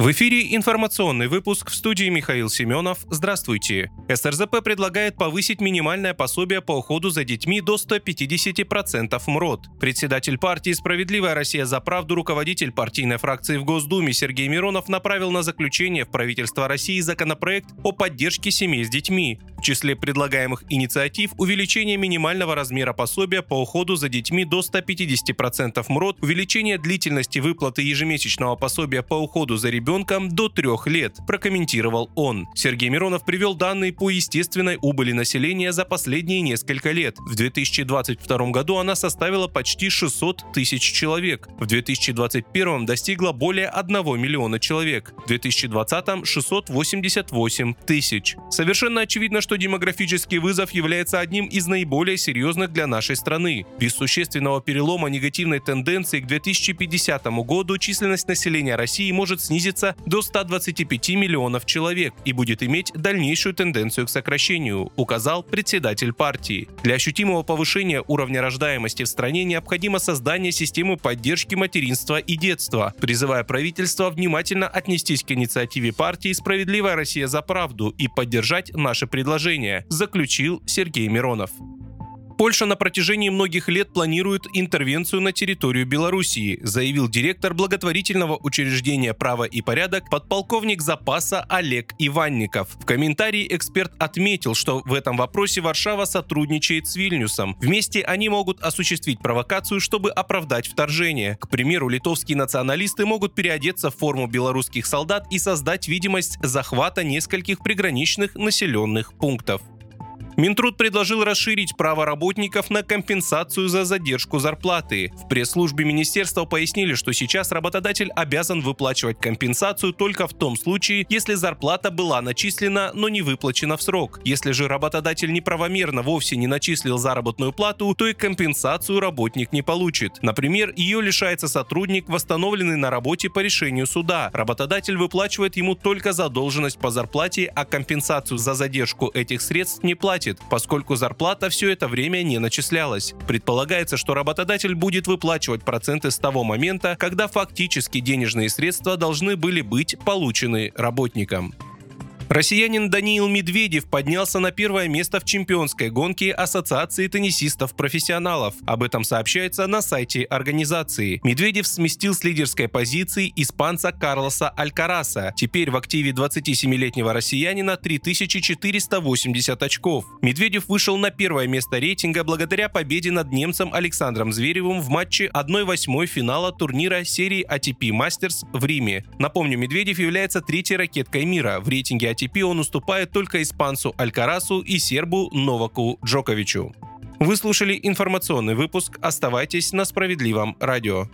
В эфире информационный выпуск в студии Михаил Семенов. Здравствуйте. СРЗП предлагает повысить минимальное пособие по уходу за детьми до 150% МРОД. Председатель партии «Справедливая Россия за правду» руководитель партийной фракции в Госдуме Сергей Миронов направил на заключение в правительство России законопроект о поддержке семей с детьми. В числе предлагаемых инициатив увеличение минимального размера пособия по уходу за детьми до 150% МРОД, увеличение длительности выплаты ежемесячного пособия по уходу за ребенком до трех лет, прокомментировал он. Сергей Миронов привел данные по естественной убыли населения за последние несколько лет. В 2022 году она составила почти 600 тысяч человек. В 2021 достигла более 1 миллиона человек. В 2020 – 688 тысяч. Совершенно очевидно, что демографический вызов является одним из наиболее серьезных для нашей страны. Без существенного перелома негативной тенденции к 2050 году численность населения России может снизиться до 125 миллионов человек и будет иметь дальнейшую тенденцию к сокращению, указал председатель партии. Для ощутимого повышения уровня рождаемости в стране необходимо создание системы поддержки материнства и детства, призывая правительство внимательно отнестись к инициативе партии «Справедливая Россия за правду» и поддержать наши предложения, заключил Сергей Миронов. Польша на протяжении многих лет планирует интервенцию на территорию Белоруссии, заявил директор благотворительного учреждения «Право и порядок» подполковник запаса Олег Иванников. В комментарии эксперт отметил, что в этом вопросе Варшава сотрудничает с Вильнюсом. Вместе они могут осуществить провокацию, чтобы оправдать вторжение. К примеру, литовские националисты могут переодеться в форму белорусских солдат и создать видимость захвата нескольких приграничных населенных пунктов. Минтруд предложил расширить право работников на компенсацию за задержку зарплаты. В пресс-службе министерства пояснили, что сейчас работодатель обязан выплачивать компенсацию только в том случае, если зарплата была начислена, но не выплачена в срок. Если же работодатель неправомерно вовсе не начислил заработную плату, то и компенсацию работник не получит. Например, ее лишается сотрудник, восстановленный на работе по решению суда. Работодатель выплачивает ему только задолженность по зарплате, а компенсацию за задержку этих средств не платит платит, поскольку зарплата все это время не начислялась. Предполагается, что работодатель будет выплачивать проценты с того момента, когда фактически денежные средства должны были быть получены работникам. Россиянин Даниил Медведев поднялся на первое место в чемпионской гонке Ассоциации теннисистов-профессионалов. Об этом сообщается на сайте организации. Медведев сместил с лидерской позиции испанца Карлоса Алькараса. Теперь в активе 27-летнего россиянина 3480 очков. Медведев вышел на первое место рейтинга благодаря победе над немцем Александром Зверевым в матче 1-8 финала турнира серии ATP Masters в Риме. Напомню, Медведев является третьей ракеткой мира. В рейтинге ATP он уступает только испанцу Алькарасу и сербу Новаку Джоковичу. Вы слушали информационный выпуск. Оставайтесь на справедливом радио.